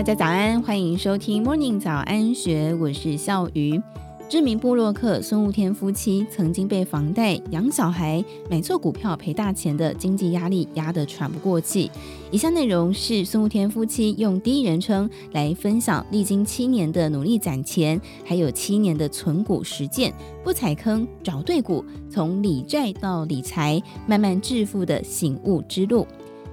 大家早安，欢迎收听 Morning 早安学，我是笑鱼。知名部落客孙悟天夫妻曾经被房贷、养小孩、买错股票赔大钱的经济压力压得喘不过气。以下内容是孙悟天夫妻用第一人称来分享历经七年的努力攒钱，还有七年的存股实践，不踩坑，找对股，从理债到理财，慢慢致富的醒悟之路。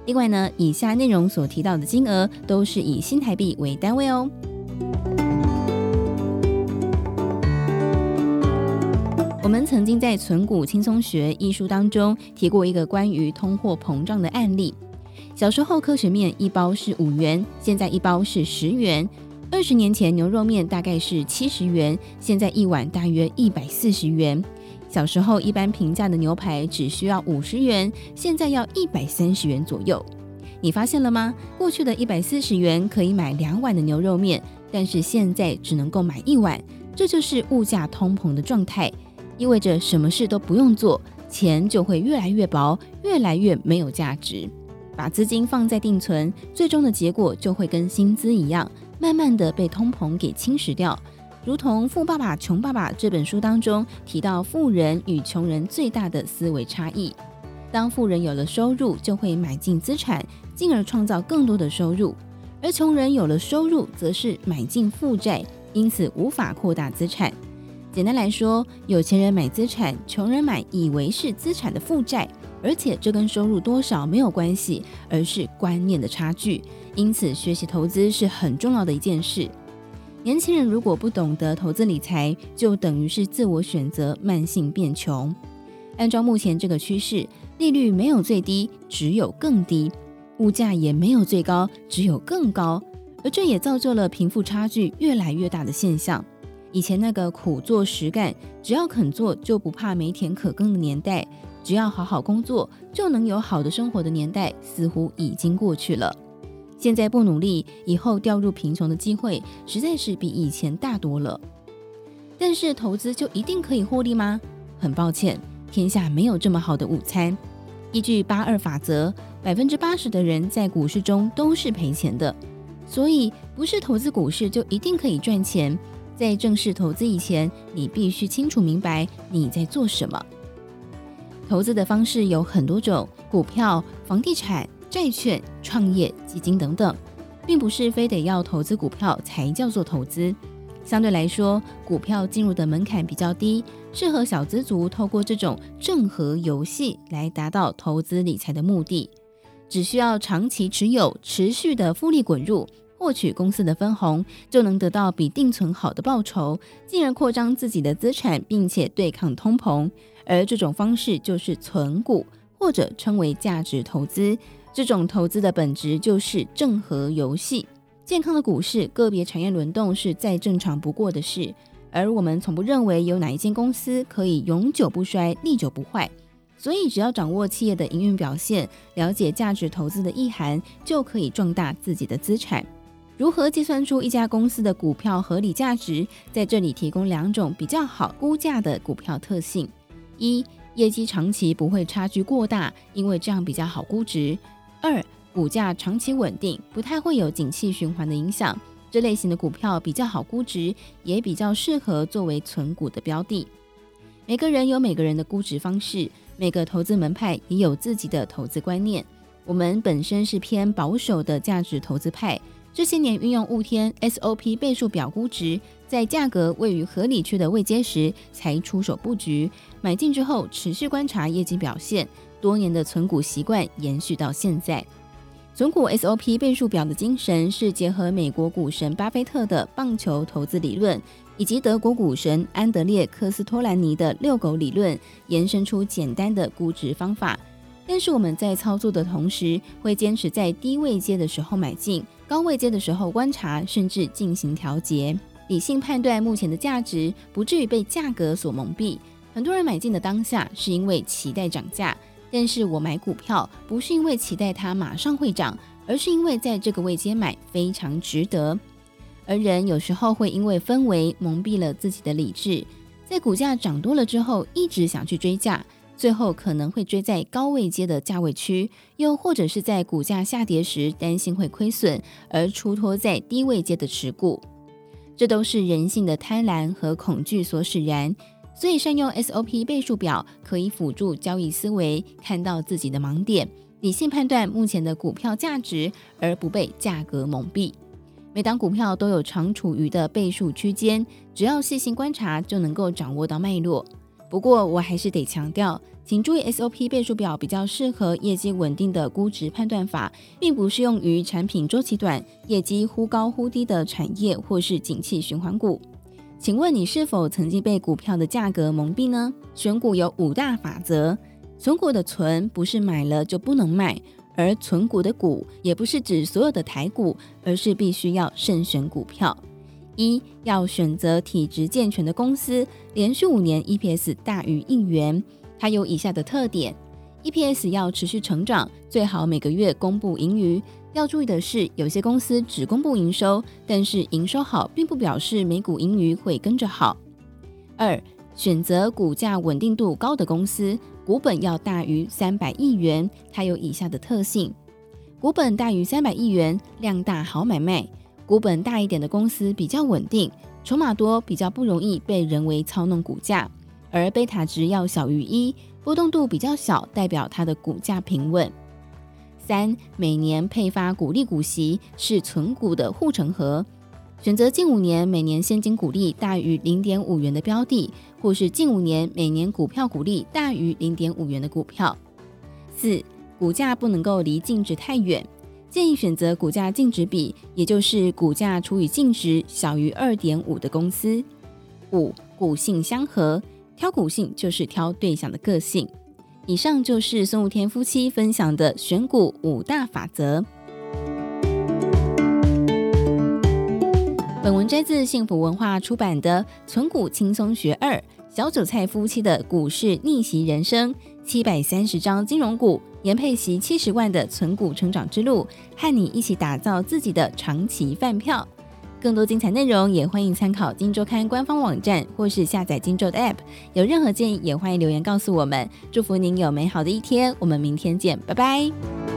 另外呢，以下内容所提到的金额都是以新台币为单位哦。我们曾经在《存股轻松学》一书当中提过一个关于通货膨胀的案例。小时候科学面一包是五元，现在一包是十元。二十年前牛肉面大概是七十元，现在一碗大约一百四十元。小时候一般平价的牛排只需要五十元，现在要一百三十元左右。你发现了吗？过去的一百四十元可以买两碗的牛肉面，但是现在只能够买一碗，这就是物价通膨的状态。意味着什么事都不用做，钱就会越来越薄，越来越没有价值。把资金放在定存，最终的结果就会跟薪资一样，慢慢的被通膨给侵蚀掉。如同《富爸爸穷爸爸》这本书当中提到，富人与穷人最大的思维差异：当富人有了收入，就会买进资产，进而创造更多的收入；而穷人有了收入，则是买进负债，因此无法扩大资产。简单来说，有钱人买资产，穷人买以为是资产的负债，而且这跟收入多少没有关系，而是观念的差距。因此，学习投资是很重要的一件事。年轻人如果不懂得投资理财，就等于是自我选择慢性变穷。按照目前这个趋势，利率没有最低，只有更低；物价也没有最高，只有更高。而这也造就了贫富差距越来越大的现象。以前那个苦做实干，只要肯做就不怕没田可耕的年代，只要好好工作就能有好的生活的年代，似乎已经过去了。现在不努力，以后掉入贫穷的机会实在是比以前大多了。但是投资就一定可以获利吗？很抱歉，天下没有这么好的午餐。依据八二法则，百分之八十的人在股市中都是赔钱的，所以不是投资股市就一定可以赚钱。在正式投资以前，你必须清楚明白你在做什么。投资的方式有很多种，股票、房地产、债券、创业、基金等等，并不是非得要投资股票才叫做投资。相对来说，股票进入的门槛比较低，适合小资族透过这种正和游戏来达到投资理财的目的。只需要长期持有，持续的复利滚入。获取公司的分红，就能得到比定存好的报酬，进而扩张自己的资产，并且对抗通膨。而这种方式就是存股，或者称为价值投资。这种投资的本质就是正和游戏。健康的股市，个别产业轮动是再正常不过的事。而我们从不认为有哪一间公司可以永久不衰、历久不坏。所以，只要掌握企业的营运表现，了解价值投资的意涵，就可以壮大自己的资产。如何计算出一家公司的股票合理价值？在这里提供两种比较好估价的股票特性：一、业绩长期不会差距过大，因为这样比较好估值；二、股价长期稳定，不太会有景气循环的影响。这类型的股票比较好估值，也比较适合作为存股的标的。每个人有每个人的估值方式，每个投资门派也有自己的投资观念。我们本身是偏保守的价值投资派。这些年运用雾天 SOP 倍数表估值，在价格位于合理区的位阶时才出手布局，买进之后持续观察业绩表现，多年的存股习惯延续到现在。存股 SOP 倍数表的精神是结合美国股神巴菲特的棒球投资理论，以及德国股神安德烈科斯托兰尼的遛狗理论，延伸出简单的估值方法。但是我们在操作的同时，会坚持在低位阶的时候买进。高位阶的时候观察，甚至进行调节，理性判断目前的价值，不至于被价格所蒙蔽。很多人买进的当下是因为期待涨价，但是我买股票不是因为期待它马上会涨，而是因为在这个位阶买非常值得。而人有时候会因为氛围蒙蔽了自己的理智，在股价涨多了之后，一直想去追价，最后可能会追在高位阶的价位区，又或者是在股价下跌时担心会亏损而出脱在低位阶的持股。这都是人性的贪婪和恐惧所使然。所以，善用 SOP 倍数表可以辅助交易思维，看到自己的盲点，理性判断目前的股票价值，而不被价格蒙蔽。每档股票都有常处于的倍数区间，只要细心观察，就能够掌握到脉络。不过，我还是得强调，请注意 SOP 倍数表比较适合业绩稳定的估值判断法，并不适用于产品周期短、业绩忽高忽低的产业或是景气循环股。请问你是否曾经被股票的价格蒙蔽呢？选股有五大法则，存股的存不是买了就不能卖，而存股的股也不是指所有的台股，而是必须要慎选股票。一要选择体质健全的公司，连续五年 EPS 大于一元，它有以下的特点：EPS 要持续成长，最好每个月公布盈余。要注意的是，有些公司只公布营收，但是营收好，并不表示每股盈余会跟着好。二、选择股价稳定度高的公司，股本要大于三百亿元，它有以下的特性：股本大于三百亿元，量大好买卖；股本大一点的公司比较稳定，筹码多，比较不容易被人为操弄股价；而贝塔值要小于一，波动度比较小，代表它的股价平稳。三、每年配发股利股息是存股的护城河，选择近五年每年现金股利大于零点五元的标的，或是近五年每年股票股利大于零点五元的股票。四、股价不能够离净值太远，建议选择股价净值比，也就是股价除以净值小于二点五的公司。五、股性相合，挑股性就是挑对象的个性。以上就是孙武天夫妻分享的选股五大法则。本文摘自幸福文化出版的《存股轻松学二：小韭菜夫妻的股市逆袭人生》，七百三十张金融股，年配息七十万的存股成长之路，和你一起打造自己的长期饭票。更多精彩内容，也欢迎参考《金周刊》官方网站，或是下载《金周》的 App。有任何建议，也欢迎留言告诉我们。祝福您有美好的一天，我们明天见，拜拜。